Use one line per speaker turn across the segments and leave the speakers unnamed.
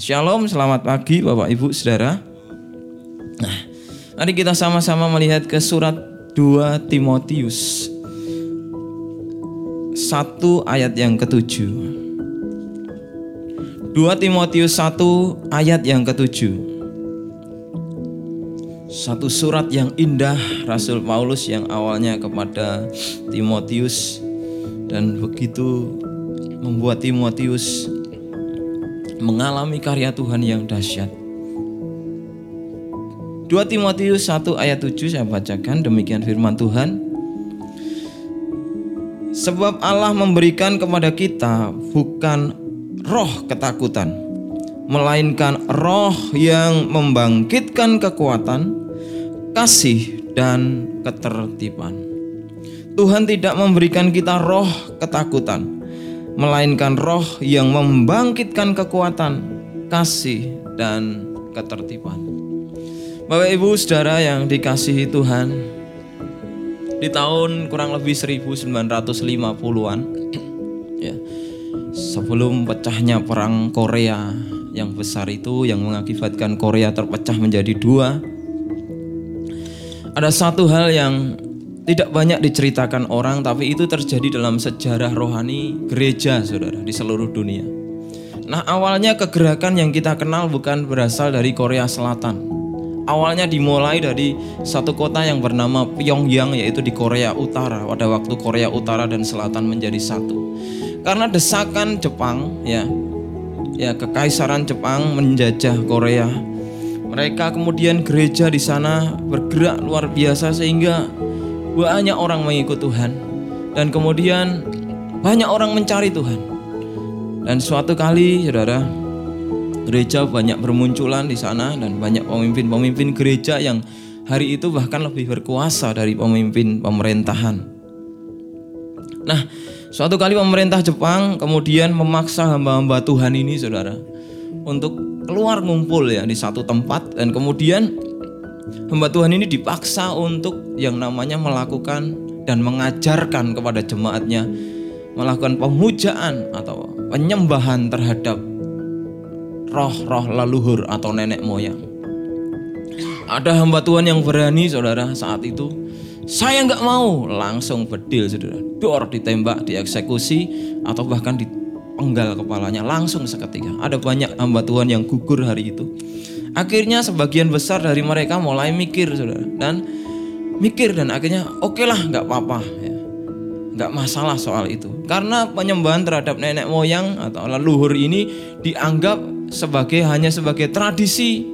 Shalom, selamat pagi Bapak Ibu Saudara. Nah, mari kita sama-sama melihat ke surat 2 Timotius 1 ayat yang ketujuh. 2 Timotius 1 ayat yang ketujuh. Satu surat yang indah Rasul Paulus yang awalnya kepada Timotius dan begitu membuat Timotius mengalami karya Tuhan yang dahsyat. 2 Timotius 1 ayat 7 saya bacakan demikian firman Tuhan. Sebab Allah memberikan kepada kita bukan roh ketakutan, melainkan roh yang membangkitkan kekuatan, kasih, dan ketertiban. Tuhan tidak memberikan kita roh ketakutan, melainkan roh yang membangkitkan kekuatan, kasih, dan ketertiban. Bapak Ibu Saudara yang dikasihi Tuhan, di tahun kurang lebih 1950-an ya, sebelum pecahnya perang Korea yang besar itu yang mengakibatkan Korea terpecah menjadi dua ada satu hal yang tidak banyak diceritakan orang tapi itu terjadi dalam sejarah rohani gereja saudara di seluruh dunia. Nah awalnya kegerakan yang kita kenal bukan berasal dari Korea Selatan. Awalnya dimulai dari satu kota yang bernama Pyongyang yaitu di Korea Utara pada waktu Korea Utara dan Selatan menjadi satu. Karena desakan Jepang ya ya kekaisaran Jepang menjajah Korea mereka kemudian gereja di sana bergerak luar biasa sehingga banyak orang mengikut Tuhan dan kemudian banyak orang mencari Tuhan. Dan suatu kali saudara gereja banyak bermunculan di sana dan banyak pemimpin-pemimpin gereja yang hari itu bahkan lebih berkuasa dari pemimpin pemerintahan. Nah, suatu kali pemerintah Jepang kemudian memaksa hamba-hamba Tuhan ini saudara untuk keluar ngumpul ya di satu tempat dan kemudian hamba Tuhan ini dipaksa untuk yang namanya melakukan dan mengajarkan kepada jemaatnya melakukan pemujaan atau penyembahan terhadap roh-roh leluhur atau nenek moyang. Ada hamba Tuhan yang berani saudara saat itu saya nggak mau langsung bedil saudara dor ditembak dieksekusi atau bahkan di penggal kepalanya langsung seketika. Ada banyak hamba Tuhan yang gugur hari itu. Akhirnya sebagian besar dari mereka mulai mikir saudara dan mikir dan akhirnya oke okay lah nggak apa-apa ya. nggak masalah soal itu karena penyembahan terhadap nenek moyang atau leluhur ini dianggap sebagai hanya sebagai tradisi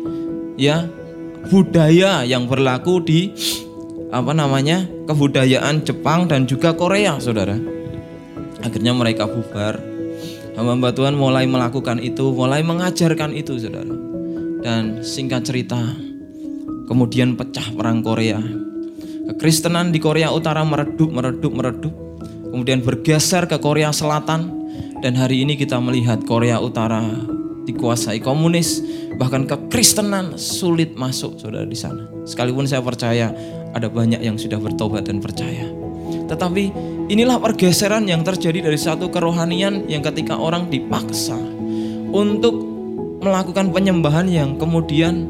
ya budaya yang berlaku di apa namanya kebudayaan Jepang dan juga Korea saudara akhirnya mereka bubar hamba Tuhan mulai melakukan itu, mulai mengajarkan itu, saudara. Dan singkat cerita, kemudian pecah perang Korea. Kekristenan di Korea Utara meredup, meredup, meredup. Kemudian bergeser ke Korea Selatan. Dan hari ini kita melihat Korea Utara dikuasai komunis. Bahkan kekristenan sulit masuk saudara di sana. Sekalipun saya percaya ada banyak yang sudah bertobat dan percaya. Tetapi inilah pergeseran yang terjadi dari satu kerohanian yang ketika orang dipaksa untuk melakukan penyembahan yang kemudian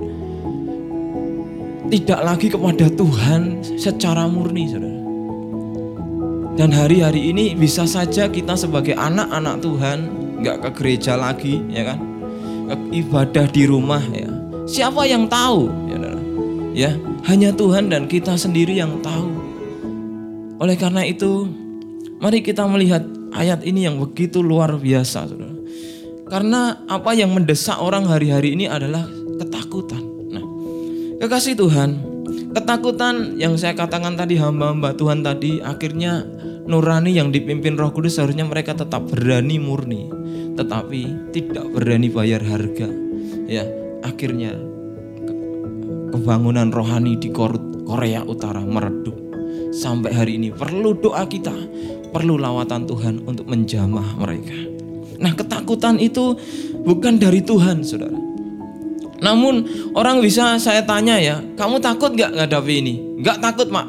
tidak lagi kepada Tuhan secara murni, saudara. Dan hari-hari ini bisa saja kita sebagai anak-anak Tuhan nggak ke gereja lagi, ya kan? Ibadah di rumah, ya. Siapa yang tahu, ya? Ya, hanya Tuhan dan kita sendiri yang tahu. Oleh karena itu, mari kita melihat ayat ini yang begitu luar biasa, Saudara. Karena apa yang mendesak orang hari-hari ini adalah ketakutan. Nah, kekasih Tuhan, ketakutan yang saya katakan tadi hamba-hamba Tuhan tadi akhirnya nurani yang dipimpin Roh Kudus seharusnya mereka tetap berani murni, tetapi tidak berani bayar harga. Ya, akhirnya kebangunan rohani di Korea Utara meredup sampai hari ini perlu doa kita, perlu lawatan Tuhan untuk menjamah mereka. Nah, ketakutan itu bukan dari Tuhan, saudara. Namun orang bisa saya tanya ya, kamu takut gak ngadapi ini? Gak takut mak.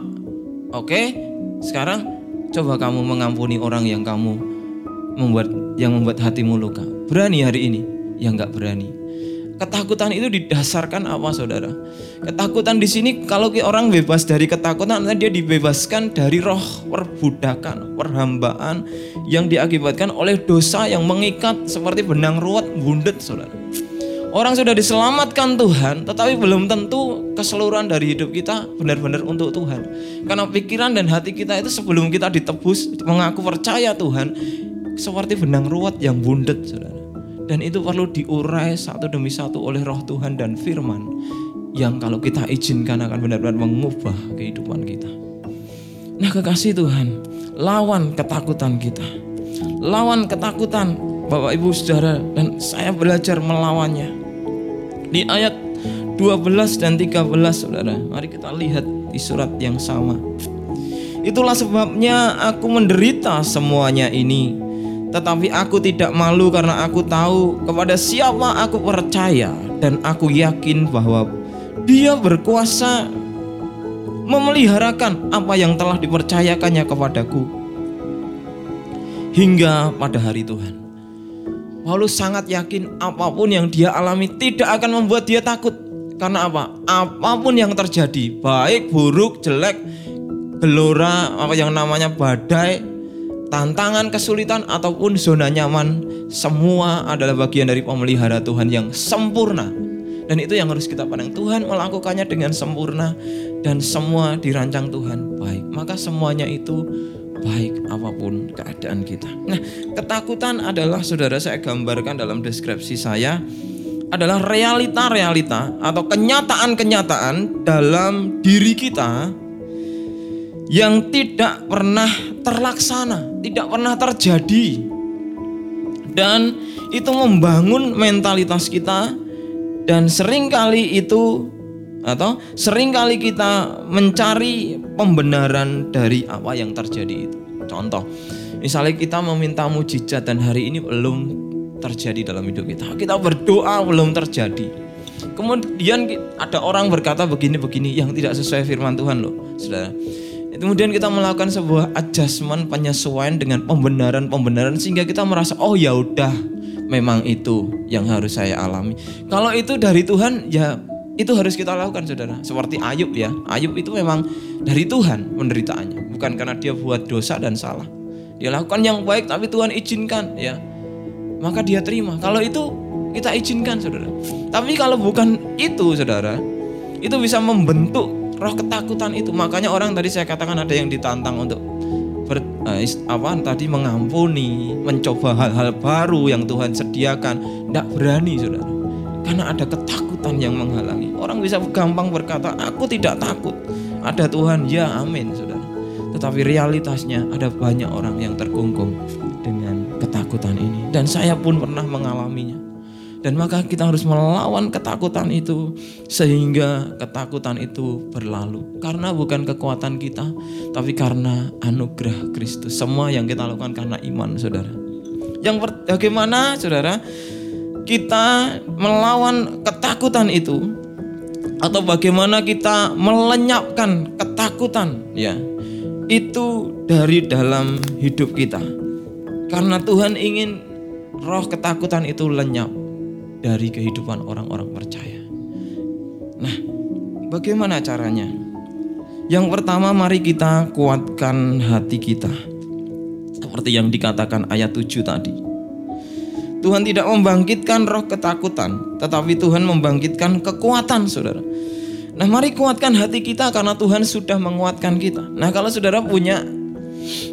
Oke, sekarang coba kamu mengampuni orang yang kamu membuat yang membuat hatimu luka. Berani hari ini? Yang gak berani. Ketakutan itu didasarkan apa, saudara? Ketakutan di sini kalau orang bebas dari ketakutan, dia dibebaskan dari roh perbudakan, perhambaan yang diakibatkan oleh dosa yang mengikat seperti benang ruwet bundet, saudara. Orang sudah diselamatkan Tuhan, tetapi belum tentu keseluruhan dari hidup kita benar-benar untuk Tuhan. Karena pikiran dan hati kita itu sebelum kita ditebus, mengaku percaya Tuhan, seperti benang ruwet yang bundet, saudara. Dan itu perlu diurai satu demi satu oleh roh Tuhan dan firman yang kalau kita izinkan akan benar-benar mengubah kehidupan kita. Nah kekasih Tuhan, lawan ketakutan kita. Lawan ketakutan Bapak Ibu Saudara dan saya belajar melawannya. Di ayat 12 dan 13 Saudara, mari kita lihat di surat yang sama. Itulah sebabnya aku menderita semuanya ini tetapi aku tidak malu karena aku tahu kepada siapa aku percaya dan aku yakin bahwa Dia berkuasa memeliharakan apa yang telah dipercayakannya kepadaku hingga pada hari Tuhan. Paulus sangat yakin apa pun yang dia alami tidak akan membuat dia takut. Karena apa? Apa pun yang terjadi, baik, buruk, jelek, gelora, apa yang namanya badai, tantangan, kesulitan ataupun zona nyaman, semua adalah bagian dari pemelihara Tuhan yang sempurna. Dan itu yang harus kita pandang. Tuhan melakukannya dengan sempurna dan semua dirancang Tuhan baik. Maka semuanya itu baik apa pun keadaan kita. Nah, ketakutan adalah saudara saya gambarkan dalam deskripsi saya adalah realita-realita atau kenyataan-kenyataan dalam diri kita yang tidak pernah terlaksana, tidak pernah terjadi. Dan itu membangun mentalitas kita dan sering kali itu atau sering kali kita mencari pembenaran dari apa yang terjadi itu. Contoh, misalnya kita meminta mujizat dan hari ini belum terjadi dalam hidup kita. Kita berdoa belum terjadi. Kemudian ada orang berkata begini-begini yang tidak sesuai firman Tuhan loh, Saudara. Kemudian kita melakukan sebuah adjustment penyesuaian dengan pembenaran-pembenaran sehingga kita merasa oh ya udah memang itu yang harus saya alami. Kalau itu dari Tuhan ya itu harus kita lakukan saudara. Seperti Ayub ya. Ayub itu memang dari Tuhan penderitaannya. Bukan karena dia buat dosa dan salah. Dia lakukan yang baik tapi Tuhan izinkan ya. Maka dia terima. Kalau itu kita izinkan saudara. Tapi kalau bukan itu saudara. Itu bisa membentuk roh ketakutan itu. Makanya orang tadi saya katakan ada yang ditantang untuk ber, uh, apa tadi mengampuni, mencoba hal-hal baru yang Tuhan sediakan. Tidak berani, saudara, karena ada ketakutan yang menghalangi. Orang bisa gampang berkata, "Aku tidak takut." Ada Tuhan, ya, amin, saudara. Tetapi realitasnya ada banyak orang yang terkungkung dengan ketakutan ini, dan saya pun pernah mengalaminya. Dan maka kita harus melawan ketakutan itu sehingga ketakutan itu berlalu. Karena bukan kekuatan kita, tapi karena anugerah Kristus. Semua yang kita lakukan karena iman, Saudara. Yang bagaimana, Saudara? Kita melawan ketakutan itu atau bagaimana kita melenyapkan ketakutan, ya. Itu dari dalam hidup kita. Karena Tuhan ingin roh ketakutan itu lenyap dari kehidupan orang-orang percaya. Nah, bagaimana caranya? Yang pertama mari kita kuatkan hati kita. Seperti yang dikatakan ayat 7 tadi. Tuhan tidak membangkitkan roh ketakutan, tetapi Tuhan membangkitkan kekuatan, Saudara. Nah, mari kuatkan hati kita karena Tuhan sudah menguatkan kita. Nah, kalau Saudara punya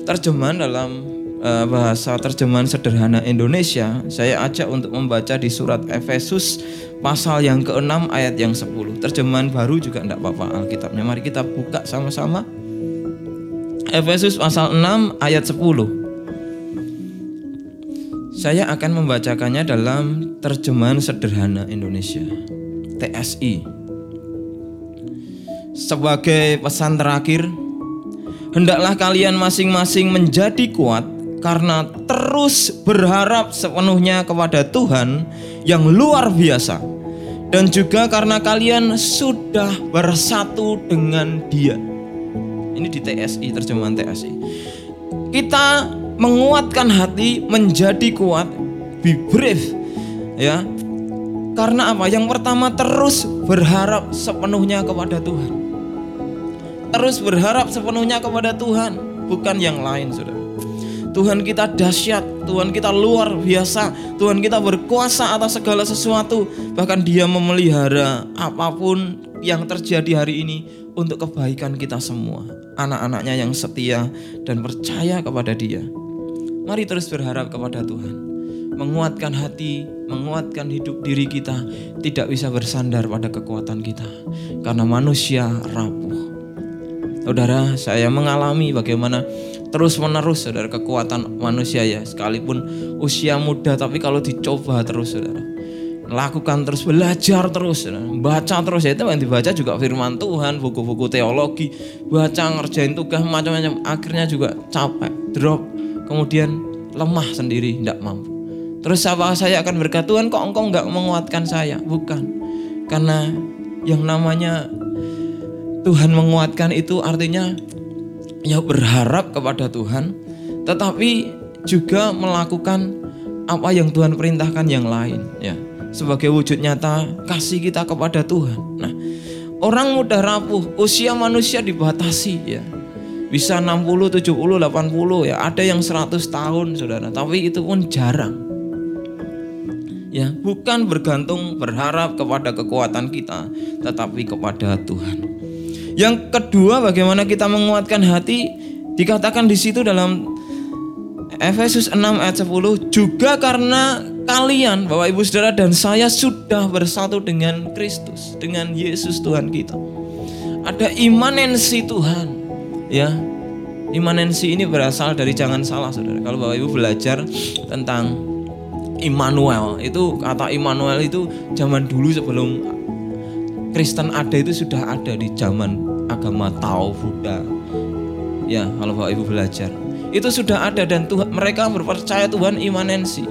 terjemahan dalam uh, bahasa terjemahan sederhana Indonesia, saya ajak untuk membaca di surat Efesus pasal yang ke-6 ayat yang 10. Terjemahan baru juga tidak apa-apa Alkitabnya. Mari kita buka sama-sama. Efesus pasal 6 ayat 10. Saya akan membacakannya dalam terjemahan sederhana Indonesia. TSI. Sebagai pesan terakhir, hendaklah kalian masing-masing menjadi kuat karena terus berharap sepenuhnya kepada Tuhan yang luar biasa dan juga karena kalian sudah bersatu dengan Dia. Ini di TSI terjemahan TSI. Kita menguatkan hati menjadi kuat, be brave ya. Karena apa? Yang pertama terus berharap sepenuhnya kepada Tuhan. Terus berharap sepenuhnya kepada Tuhan, bukan yang lain, Saudara. Tuhan kita dahsyat, Tuhan kita luar biasa, Tuhan kita berkuasa atas segala sesuatu, bahkan Dia memelihara apa pun yang terjadi hari ini untuk kebaikan kita semua, anak-anaknya yang setia dan percaya kepada Dia. Mari terus berharap kepada Tuhan, menguatkan hati, menguatkan hidup diri kita, tidak bisa bersandar pada kekuatan kita, karena manusia rapuh. Saudara, saya mengalami bagaimana terus menerus saudara kekuatan manusia ya sekalipun usia muda tapi kalau dicoba terus saudara. Lakukan terus belajar terus saudara. baca terus ya itu yang dibaca juga firman Tuhan buku-buku teologi baca ngerjain tugas macam-macam. Akhirnya juga capek drop kemudian lemah sendiri tidak mampu. Terus apa saya akan berkata Tuhan? Kok engkau nggak menguatkan saya? Bukan. Karena yang namanya Tuhan menguatkan itu artinya ya berharap kepada Tuhan, tetapi juga melakukan apa yang Tuhan perintahkan yang lain ya sebagai wujud nyata kasih kita kepada Tuhan. Nah, orang mudah rapuh, usia manusia dibatasi ya. Bisa 60, 70, 80 ya, ada yang 100 tahun Saudara, tapi itu pun jarang. Ya, bukan bergantung berharap kepada kekuatan kita, tetapi kepada Tuhan. Yang kedua, bagaimana kita menguatkan hati? Dikatakan di situ dalam Efesus 6 ayat 10 juga karena kalian Bapak Ibu Saudara dan saya sudah bersatu dengan Kristus, dengan Yesus Tuhan kita. Ada imanensi Tuhan, ya. Imanensi ini berasal dari jangan salah Saudara. Kalau Bapak Ibu belajar tentang Immanuel, itu kata Immanuel itu zaman dulu sebelum Kristen ada itu sudah ada di zaman agama Tao Buddha. Ya, kalau Bapak Ibu belajar. Itu sudah ada dan Tuhan mereka berpercaya Tuhan imanensi.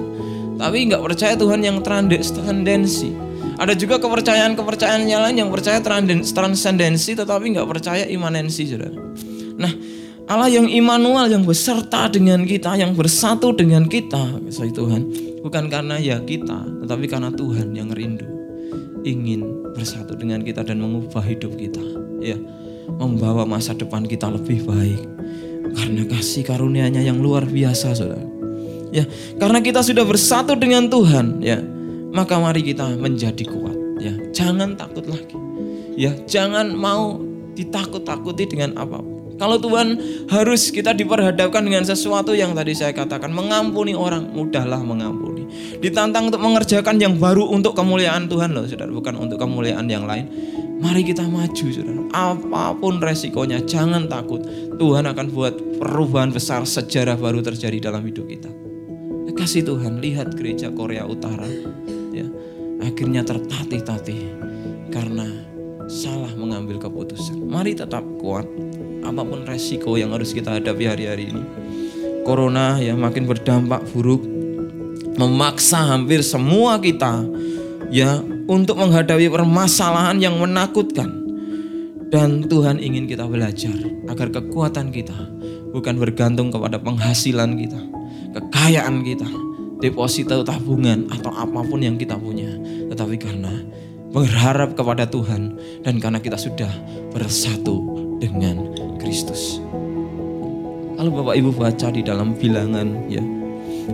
Tapi nggak percaya Tuhan yang transendensi. Ada juga kepercayaan-kepercayaan yang lain yang percaya transendensi tetapi nggak percaya imanensi, Saudara. Nah, Allah yang Immanuel yang beserta dengan kita, yang bersatu dengan kita, saya Tuhan, bukan karena ya kita, tetapi karena Tuhan yang rindu ingin bersatu dengan kita dan mengubah hidup kita. Ya membawa masa depan kita lebih baik. Karena kasih karunia-Nya yang luar biasa Saudara. Ya karena kita sudah bersatu dengan Tuhan ya maka mari kita menjadi kuat ya. Jangan takut lagi. Ya jangan mau ditakut-takuti dengan apa pun kalau Tuhan harus kita diperhadapkan dengan sesuatu yang tadi saya katakan mengampuni orang, mudahlah mengampuni. Ditantang untuk mengerjakan yang baru untuk kemuliaan Tuhan loh, Saudara, bukan untuk kemuliaan yang lain. Mari kita maju, Saudara. Apa pun resikonya, jangan takut. Tuhan akan buat perubahan besar sejarah baru terjadi dalam hidup kita. Kasih Tuhan, lihat gereja Korea Utara ya. Akhirnya tertatih-tatih karena salah mengambil keputusan. Mari tetap kuat apa pun resiko yang harus kita hadapi hari-hari ini. Corona ya makin berdampak buruk memaksa hampir semua kita ya untuk menghadapi permasalahan yang menakutkan. Dan Tuhan ingin kita belajar agar kekuatan kita bukan bergantung kepada penghasilan kita, kekayaan kita, deposito tabungan atau apa pun yang kita punya, tetapi karena berharap kepada Tuhan dan karena kita sudah bersatu dengan Kristus. Kalau Bapak Ibu baca di dalam bilangan ya,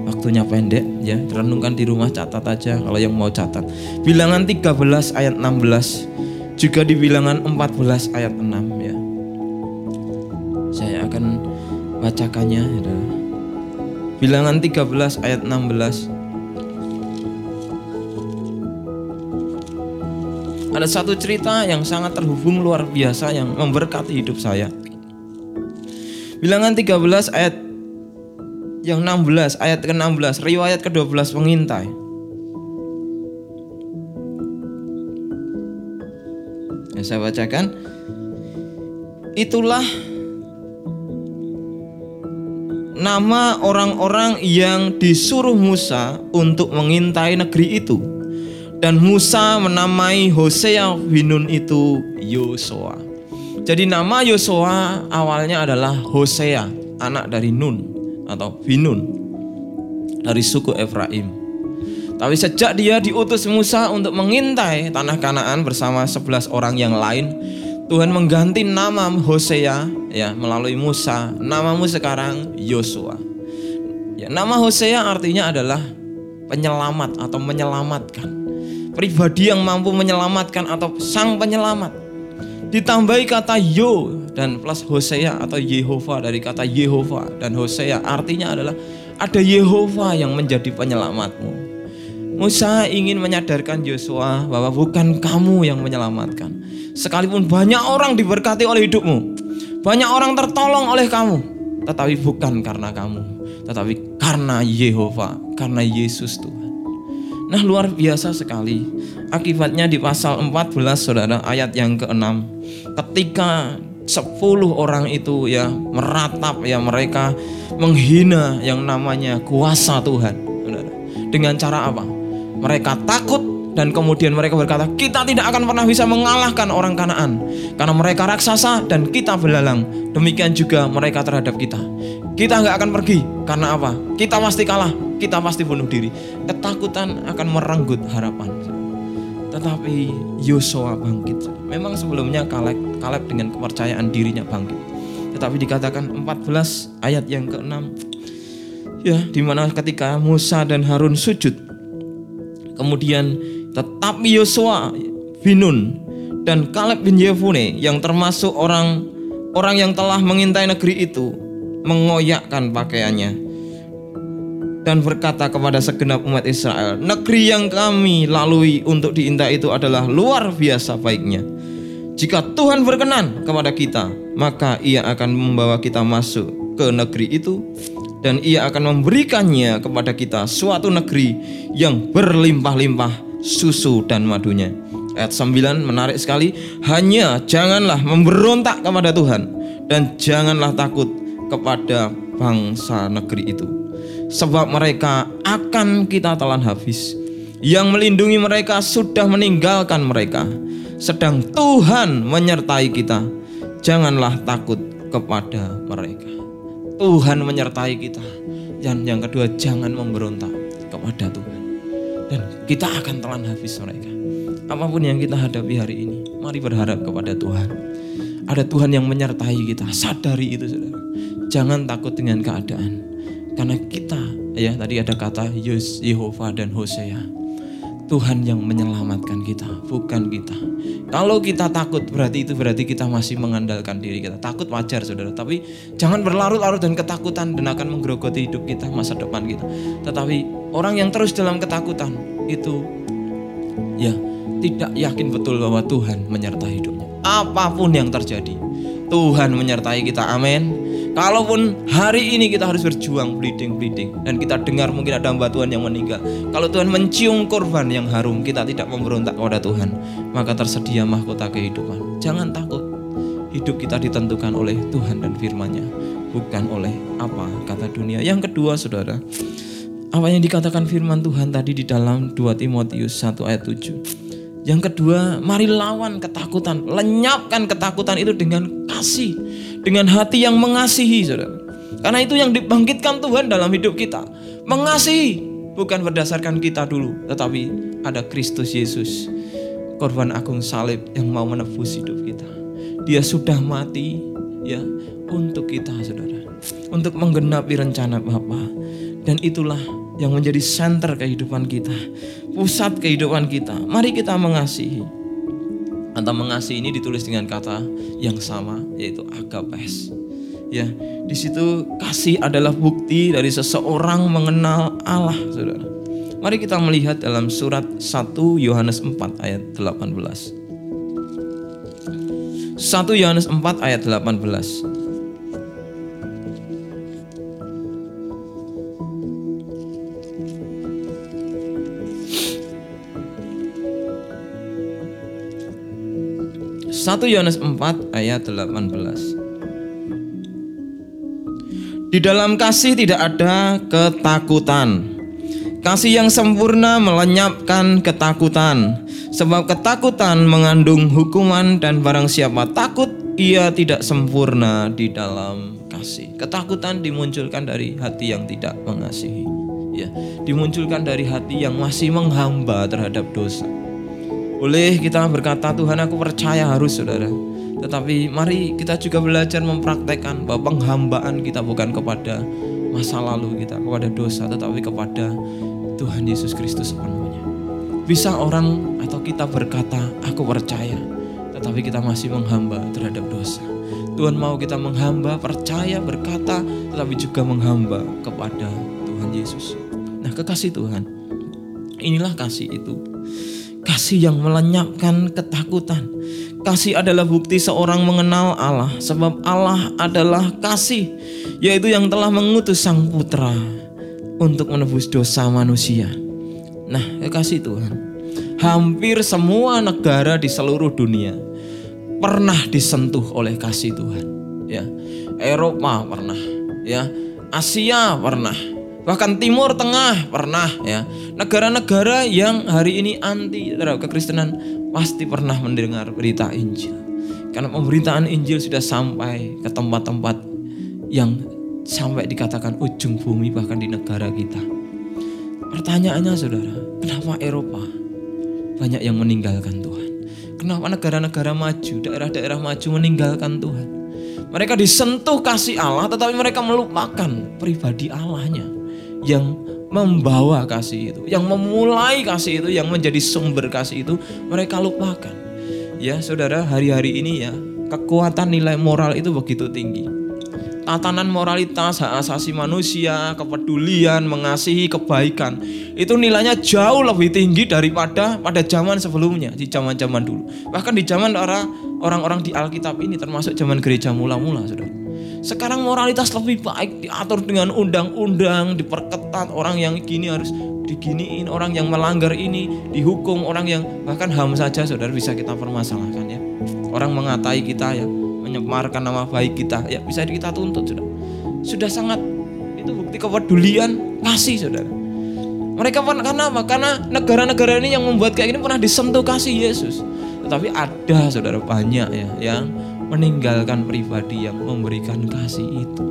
waktunya pendek ya, renungkan di rumah catat aja kalau yang mau catat. Bilangan 13 ayat 16 juga di bilangan 14 ayat 6 ya. Saya akan bacakannya ya. Bilangan 13 ayat 16 Ada satu cerita yang sangat terhubung luar biasa yang memberkati hidup saya. Bilangan 13 ayat yang 16, ayat ke-16, riwayat ke-12 pengintai. Ya, saya bacakan. Itulah nama orang-orang yang disuruh Musa untuk mengintai negeri itu. Dan Musa menamai Hosea bin Nun itu Yosua. Jadi nama Yosua awalnya adalah Hosea, anak dari Nun atau Binun dari suku Efraim. Tapi sejak dia diutus Musa untuk mengintai tanah Kanaan bersama 11 orang yang lain, Tuhan mengganti nama Hosea ya melalui Musa. Namamu sekarang Yosua. Ya, nama Hosea artinya adalah penyelamat atau menyelamatkan. Pribadi yang mampu menyelamatkan atau sang penyelamat. Ditambahi kata Yo dan plus Hosea atau Yehova dari kata Yehova dan Hosea artinya adalah ada Yehova yang menjadi penyelamatmu. Musa ingin menyadarkan Yosua bahwa bukan kamu yang menyelamatkan. Sekalipun banyak orang diberkati oleh hidupmu, banyak orang tertolong oleh kamu, tetapi bukan karena kamu, tetapi karena Yehova, karena Yesus Tuhan. Nah luar biasa sekali Akibatnya di pasal 14 saudara ayat yang ke-6 Ketika 10 orang itu ya meratap ya mereka menghina yang namanya kuasa Tuhan saudara. Dengan cara apa? Mereka takut dan kemudian mereka berkata, kita tidak akan pernah bisa mengalahkan orang Kanaan karena mereka raksasa dan kita belalang. Demikian juga mereka terhadap kita. Kita nggak akan pergi karena apa? Kita pasti kalah, kita pasti bunuh diri. Ketakutan akan merenggut harapan. Tetapi Yosua bangkit. Memang sebelumnya Kaleb, Kaleb dengan kepercayaan dirinya bangkit. Tetapi dikatakan 14 ayat yang ke-6 ya di mana ketika Musa dan Harun sujud Kemudian tetapi Yosua bin Nun dan Kaleb bin Yefune yang termasuk orang orang yang telah mengintai negeri itu mengoyakkan pakaiannya dan berkata kepada segenap umat Israel, negeri yang kami lalui untuk diintai itu adalah luar biasa baiknya. Jika Tuhan berkenan kepada kita, maka Ia akan membawa kita masuk ke negeri itu dan ia akan memberikannya kepada kita suatu negeri yang berlimpah-limpah susu dan madunya. Ayat 9 menarik sekali, hanya janganlah memberontak kepada Tuhan dan janganlah takut kepada bangsa negeri itu. Sebab mereka akan kita telan habis. Yang melindungi mereka sudah meninggalkan mereka. Sedang Tuhan menyertai kita. Janganlah takut kepada mereka. Tuhan menyertai kita. Dan yang kedua, jangan memberontak kepada Tuhan. Dan kita akan telan habis mereka. Apa pun yang kita hadapi hari ini, mari berharap kepada Tuhan. Ada Tuhan yang menyertai kita, sadari itu saudara. Jangan takut dengan keadaan. Karena kita, ya tadi ada kata Yehova dan Hosea Tuhan yang menyelamatkan kita, bukan kita. Kalau kita takut berarti itu berarti kita masih mengandalkan diri kita. Takut wajar saudara, tapi jangan berlarut-larut dan ketakutan dan akan menggerogoti hidup kita, masa depan kita. Tetapi orang yang terus dalam ketakutan itu ya tidak yakin betul bahwa Tuhan menyertai hidupnya. Apa pun yang terjadi, Tuhan menyertai kita. Amin. Kalaupun hari ini kita harus berjuang bleeding-bleeding dan kita dengar mungkin ada hamba Tuhan yang meninggal. Kalau Tuhan mencium korban yang harum, kita tidak memberontak kepada Tuhan, maka tersedia mahkota kehidupan. Jangan takut. Hidup kita ditentukan oleh Tuhan dan firman-Nya, bukan oleh apa kata dunia. Yang kedua, Saudara, apa yang dikatakan firman Tuhan tadi di dalam 2 Timotius 1 ayat 7. Yang kedua, mari lawan ketakutan, lenyapkan ketakutan itu dengan kasih dengan hati yang mengasihi, saudara. Karena itu yang dibangkitkan Tuhan dalam hidup kita. Mengasihi bukan berdasarkan kita dulu, tetapi ada Kristus Yesus, korban agung salib yang mau menebus hidup kita. Dia sudah mati ya untuk kita, saudara. Untuk menggenapi rencana Bapa. Dan itulah yang menjadi center kehidupan kita, pusat kehidupan kita. Mari kita mengasihi. Kata mengasihi ini ditulis dengan kata yang sama yaitu agapes. Ya, di situ kasih adalah bukti dari seseorang mengenal Allah, Saudara. Mari kita melihat dalam surat 1 Yohanes 4 ayat 18. 1 Yohanes 4 ayat 18. 1 Yohanes 4 ayat 18. Di dalam kasih tidak ada ketakutan. Kasih yang sempurna melenyapkan ketakutan. Sebab ketakutan mengandung hukuman dan barang siapa takut ia tidak sempurna di dalam kasih. Ketakutan dimunculkan dari hati yang tidak mengasihi. ya dimunculkan dari hati yang masih menghamba terhadap dosa. Boleh kita berkata Tuhan aku percaya harus saudara. Tetapi mari kita juga belajar mempraktekkan bahwa penghambaan kita bukan kepada masa lalu kita, kepada dosa, tetapi kepada Tuhan Yesus Kristus sepenuhnya. Bisa orang atau kita berkata aku percaya, tetapi kita masih menghamba terhadap dosa. Tuhan mau kita menghamba, percaya, berkata, tetapi juga menghamba kepada Tuhan Yesus. Nah, kekasih Tuhan, inilah kasih itu. Kasih yang melenyapkan ketakutan. Kasih adalah bukti seorang mengenal Allah, sebab Allah adalah kasih, yaitu yang telah mengutus Sang Putra untuk menebus dosa manusia. Nah, kekasih Tuhan, hampir semua negara di seluruh dunia pernah disentuh oleh kasih Tuhan. Ya, Eropa pernah, ya, Asia pernah, bahkan Timur Tengah pernah, ya. Negara-negara yang hari ini anti terhadap kekristenan pasti pernah mendengar berita Injil. Karena pemberitaan Injil sudah sampai ke tempat-tempat yang sampai dikatakan ujung bumi bahkan di negara kita. Pertanyaannya saudara, kenapa Eropa banyak yang meninggalkan Tuhan? Kenapa negara-negara maju, daerah-daerah maju meninggalkan Tuhan? Mereka disentuh kasih Allah tetapi mereka melupakan pribadi Allahnya yang membawa kasih itu, yang memulai kasih itu, yang menjadi sumber kasih itu, mereka lupakan. Ya, saudara, hari-hari ini ya, kekuatan nilai moral itu begitu tinggi tatanan moralitas, hak asasi manusia, kepedulian, mengasihi, kebaikan, itu nilainya jauh lebih tinggi daripada pada zaman sebelumnya, di zaman-zaman dulu. Bahkan di zaman orang-orang di Alkitab ini termasuk zaman gereja mula-mula, Saudara. Sekarang moralitas lebih baik diatur dengan undang-undang, diperketat orang yang gini harus diginiin, orang yang melanggar ini dihukum, orang yang bahkan HAM saja Saudara bisa kita permasalahkan ya. Orang mengatai kita ya, menyemarkan nama baik kita, ya bisa kita tuntut sudah. Sudah sangat itu bukti kepedulian kasih saudara. Mereka karena apa? Karena negara-negara ini yang membuat kayak ini pernah disentuh kasih Yesus. Tetapi ada saudara banyak ya yang meninggalkan pribadi yang memberikan kasih itu.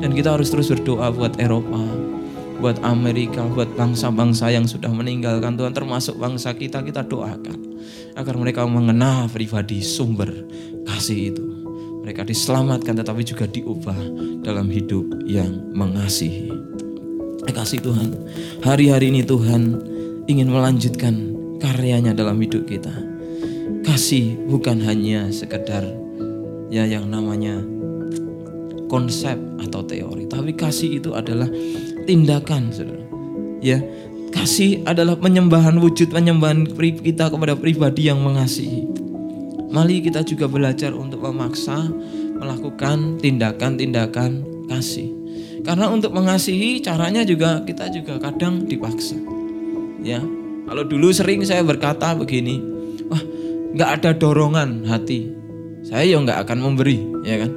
Dan kita harus terus berdoa buat Eropa, buat Amerika, buat bangsa-bangsa yang sudah meninggalkan Tuhan termasuk bangsa kita kita doakan agar mereka mengenal pribadi sumber kasih itu. Mereka diselamatkan tetapi juga diubah dalam hidup yang mengasihi. Kasih Tuhan, hari-hari ini Tuhan ingin melanjutkan karyanya dalam hidup kita. Kasih bukan hanya sekedar ya yang namanya konsep atau teori, tapi kasih itu adalah tindakan, Saudara. Ya, kasih adalah penyembahan wujud penyembahan kita kepada pribadi yang mengasihi. Mari kita juga belajar untuk memaksa melakukan tindakan-tindakan kasih. Karena untuk mengasihi caranya juga kita juga kadang dipaksa. Ya, kalau dulu sering saya berkata begini, wah nggak ada dorongan hati, saya ya nggak akan memberi, ya kan?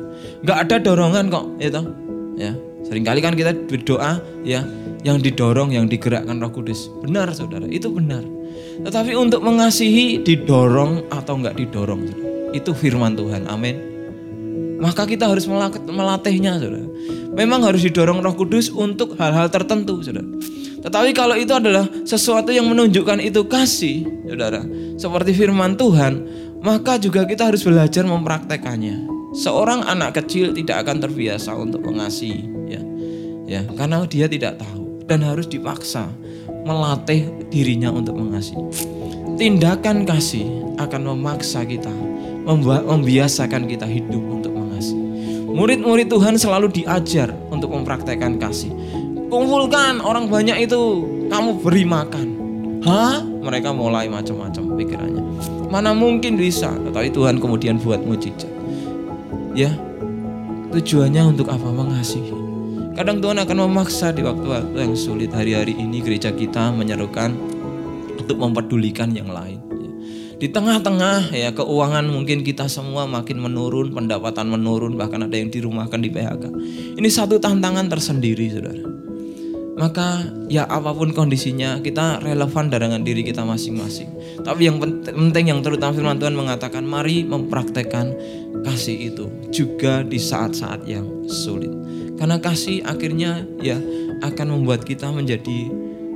Nggak ada dorongan kok, itu, ya. Seringkali kan kita berdoa, ya, yang didorong, yang digerakkan Roh Kudus. Benar, saudara, itu benar. Tetapi untuk mengasihi didorong atau enggak didorong. Itu firman Tuhan. Amin. Maka kita harus melatihnya, Saudara. Memang harus didorong Roh Kudus untuk hal-hal tertentu, Saudara. Tetapi kalau itu adalah sesuatu yang menunjukkan itu kasih, Saudara, seperti firman Tuhan, maka juga kita harus belajar mempraktekannya. Seorang anak kecil tidak akan terbiasa untuk mengasihi, ya. Ya, karena dia tidak tahu dan harus dipaksa melatih dirinya untuk mengasihi. Tindakan kasih akan memaksa kita, membiasakan kita hidup untuk mengasihi. Murid-murid Tuhan selalu diajar untuk mempraktekkan kasih. Kumpulkan orang banyak itu, kamu beri makan. Hah? Mereka mulai macam-macam pikirannya. Mana mungkin bisa, tetapi Tuhan kemudian buat mujizat. Ya, tujuannya untuk apa? Mengasihi. Kadang Tuhan akan memaksa di waktu-waktu yang sulit hari-hari ini gereja kita menyerukan untuk mempedulikan yang lain. Di tengah-tengah ya keuangan mungkin kita semua makin menurun, pendapatan menurun, bahkan ada yang dirumahkan di PHK. Ini satu tantangan tersendiri, saudara. Maka ya apa pun kondisinya kita relevan dengan diri kita masing-masing. Tapi yang penting yang terutama firman Tuhan mengatakan mari mempraktekkan kasih itu juga di saat-saat yang sulit. Karena kasih akhirnya ya akan membuat kita menjadi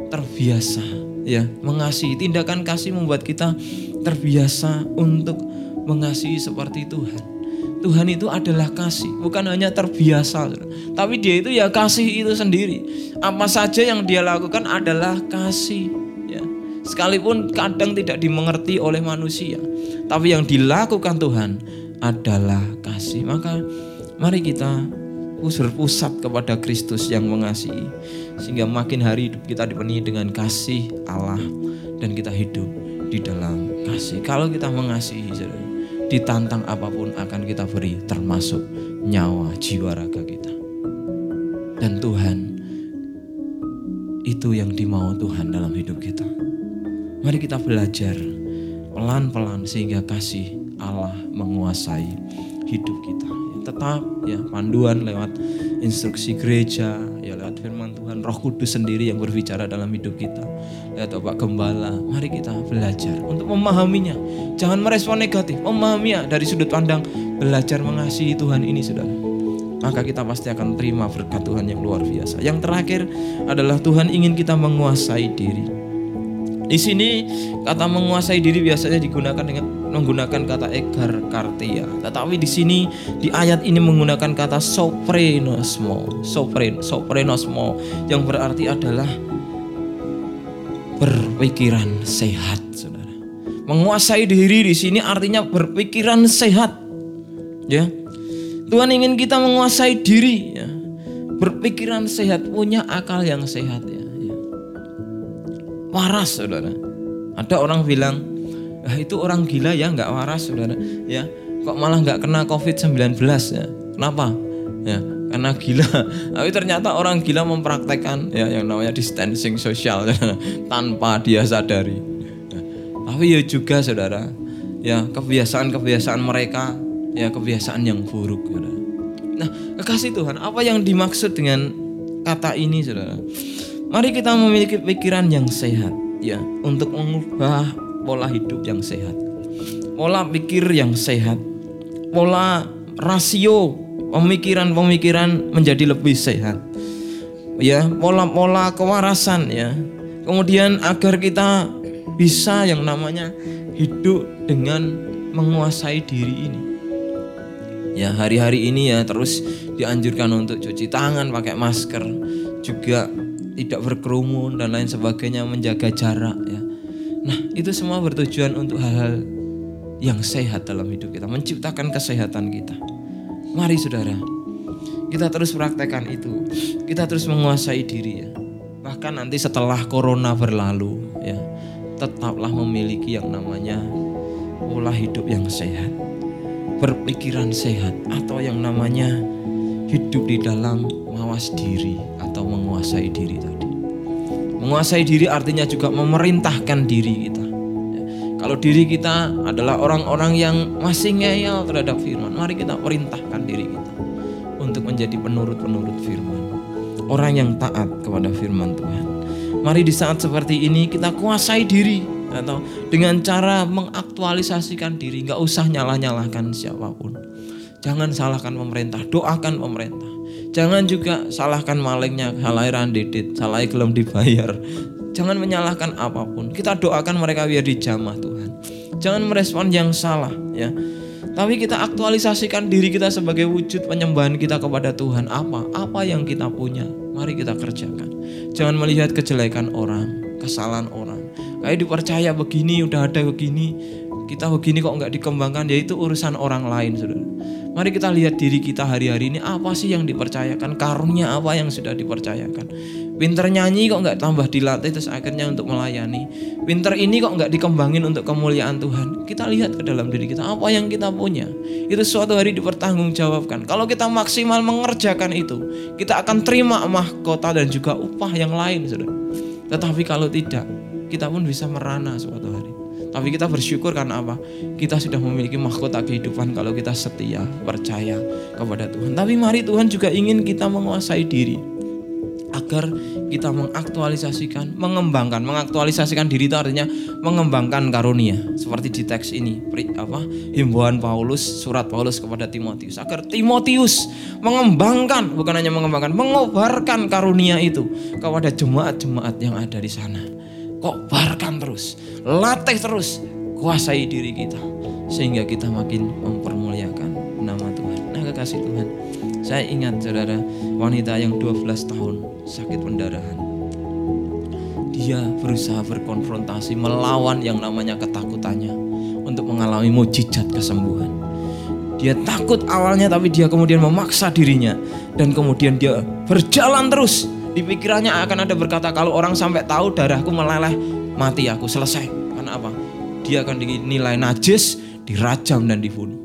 terbiasa ya mengasihi. Tindakan kasih membuat kita terbiasa untuk mengasihi seperti Tuhan. Tuhan itu adalah kasih, bukan hanya terbiasa, tapi Dia itu ya kasih itu sendiri. Apa saja yang Dia lakukan adalah kasih. Ya. Sekalipun kadang tidak dimengerti oleh manusia, tapi yang dilakukan Tuhan adalah kasih. Maka mari kita pusat kepada Kristus yang mengasihi, sehingga makin hari hidup kita dipenuhi dengan kasih Allah dan kita hidup di dalam kasih. Kalau kita mengasihi, saudara, ditantang apa pun akan kita beri termasuk nyawa jiwa raga kita. Dan Tuhan itu yang dimau Tuhan dalam hidup kita. Mari kita belajar pelan-pelan sehingga kasih Allah menguasai hidup kita. tetap ya panduan lewat instruksi gereja, lewat firman Tuhan, Roh Kudus sendiri yang berbicara dalam hidup kita. Lewat Bapak Gembala, mari kita belajar untuk memahaminya. Jangan merespon negatif, memahaminya dari sudut pandang belajar mengasihi Tuhan ini Saudara. Maka kita pasti akan terima berkat Tuhan yang luar biasa. Yang terakhir adalah Tuhan ingin kita menguasai diri. Di sini kata menguasai diri biasanya digunakan dengan menggunakan kata egar kartia. Tetapi di sini di ayat ini menggunakan kata soprenosmo, sopren, soprenosmo yang berarti adalah berpikiran sehat, Saudara. Menguasai diri di sini artinya berpikiran sehat. Ya. Tuhan ingin kita menguasai diri ya. Berpikiran sehat, punya akal yang sehat ya. Waras, Saudara. Ada orang bilang Nah, itu orang gila ya nggak waras saudara. Ya kok malah nggak kena covid 19 ya? Kenapa? Ya karena gila. Tapi ternyata orang gila mempraktekkan ya yang namanya distancing sosial tanpa dia sadari. Ya. tapi ya juga saudara ya kebiasaan-kebiasaan mereka ya kebiasaan yang buruk saudara. Nah kekasih Tuhan apa yang dimaksud dengan kata ini saudara mari kita memiliki pikiran yang sehat ya untuk mengubah pola hidup yang sehat, pola pikir yang sehat, pola rasio pemikiran-pemikiran menjadi lebih sehat. Ya, pola-pola kewarasan ya. Kemudian agar kita bisa yang namanya hidup dengan menguasai diri ini. Ya, hari-hari ini ya terus dianjurkan untuk cuci tangan, pakai masker, juga tidak berkerumun dan lain sebagainya, menjaga jarak ya. Nah, itu semua bertujuan untuk hal-hal yang sehat dalam hidup kita, menciptakan kesehatan kita. Mari saudara, kita terus praktekkan itu. Kita terus menguasai diri ya. Bahkan nanti setelah corona berlalu ya, tetaplah memiliki yang namanya pola hidup yang sehat. Berpikiran sehat atau yang namanya hidup di dalam mawas diri atau menguasai diri tadi. Menguasai diri artinya juga memerintahkan diri kita. Kalau diri kita adalah orang-orang yang masih ngeyel terhadap firman, mari kita perintahkan diri kita untuk menjadi penurut-penurut firman. Orang yang taat kepada firman Tuhan. Mari di saat seperti ini kita kuasai diri atau dengan cara mengaktualisasikan diri, nggak usah nyalah-nyalahkan siapa pun. Jangan salahkan pemerintah, doakan pemerintah. Jangan juga salahkan malingnya, salahnya randedit, salahnya belum dibayar. Jangan menyalahkan apa pun. Kita doakan mereka biar dijamah Tuhan. Jangan merespon yang salah ya. Tapi kita aktualisasikan diri kita sebagai wujud penyembahan kita kepada Tuhan. Apa? Apa yang kita punya? Mari kita kerjakan. Jangan melihat kejelekan orang, kesalahan orang. Kayak dipercaya begini, udah ada begini, kita begini kok nggak dikembangkan, yaitu urusan orang lain, saudara. Mari kita lihat diri kita hari-hari ini apa sih yang dipercayakan, karunia apa yang sudah dipercayakan. Pinter nyanyi kok nggak tambah dilatih terus akhirnya untuk melayani. Pinter ini kok nggak dikembangin untuk kemuliaan Tuhan. Kita lihat ke dalam diri kita apa yang kita punya. Itu suatu hari dipertanggungjawabkan. Kalau kita maksimal mengerjakan itu, kita akan terima mahkota dan juga upah yang lain, saudara. Tetapi kalau tidak, kita pun bisa merana suatu hari. Tapi kita bersyukur karena apa? Kita sudah memiliki mahkota kehidupan kalau kita setia, percaya kepada Tuhan. Tapi mari Tuhan juga ingin kita menguasai diri agar kita mengaktualisasikan, mengembangkan, mengaktualisasikan diri itu artinya mengembangkan karunia. Seperti di teks ini, apa? Himbauan Paulus, surat Paulus kepada Timotius agar Timotius mengembangkan, bukan hanya mengembangkan, mengobarkan karunia itu kepada jemaat-jemaat yang ada di sana. Terus, latih terus, kuasai diri kita sehingga kita makin mempermuliakan nama Tuhan. Nah, kekasih Tuhan, saya ingat saudara wanita yang 12 tahun sakit pendarahan. Dia berusaha berkonfrontasi melawan yang namanya ketakutannya untuk mengalami mujizat kesembuhan. Dia takut awalnya tapi dia kemudian memaksa dirinya dan kemudian dia berjalan terus. Di pikirannya akan ada berkata kalau orang sampai tahu darahku meleleh mati aku selesai. Karena apa? Dia akan dinilai najis, dirajam dan dibunuh.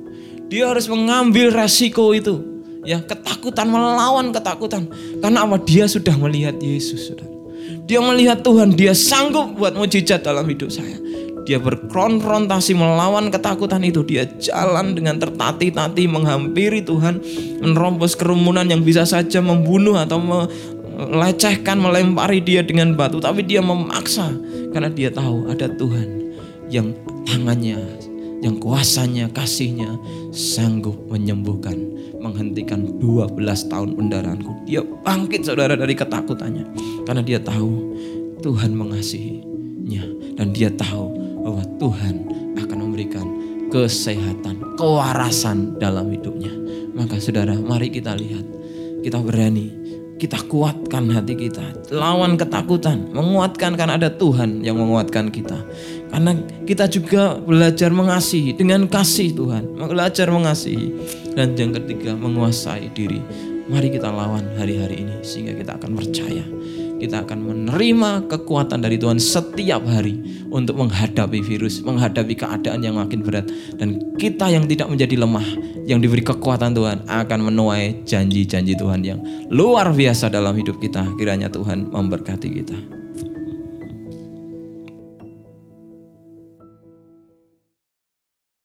Dia harus mengambil resiko itu. Ya, ketakutan melawan ketakutan. Karena apa? Dia sudah melihat Yesus, Saudara. Dia melihat Tuhan, dia sanggup buat mujizat dalam hidup saya. Dia berkonfrontasi melawan ketakutan itu. Dia jalan dengan tertati-tati menghampiri Tuhan. Menerobos kerumunan yang bisa saja membunuh atau melecehkan, melempari dia dengan batu. Tapi dia memaksa. Karena dia tahu ada Tuhan yang tangannya, yang kuasanya, kasihnya sanggup menyembuhkan. Menghentikan 12 tahun pendarahanku. Dia bangkit saudara dari ketakutannya. Karena dia tahu Tuhan mengasihinya. Dan dia tahu bahwa Tuhan akan memberikan kesehatan, kewarasan dalam hidupnya. Maka saudara, mari kita lihat. Kita berani, kita kuatkan hati kita. Lawan ketakutan, menguatkan karena ada Tuhan yang menguatkan kita. Karena kita juga belajar mengasihi dengan kasih Tuhan. Belajar mengasihi. Dan yang ketiga, menguasai diri. Mari kita lawan hari-hari ini sehingga kita akan percaya kita akan menerima kekuatan dari Tuhan setiap hari untuk menghadapi virus, menghadapi keadaan yang makin berat. Dan kita yang tidak menjadi lemah, yang diberi kekuatan Tuhan akan menuai janji-janji Tuhan yang luar biasa dalam hidup kita. Kiranya Tuhan memberkati kita.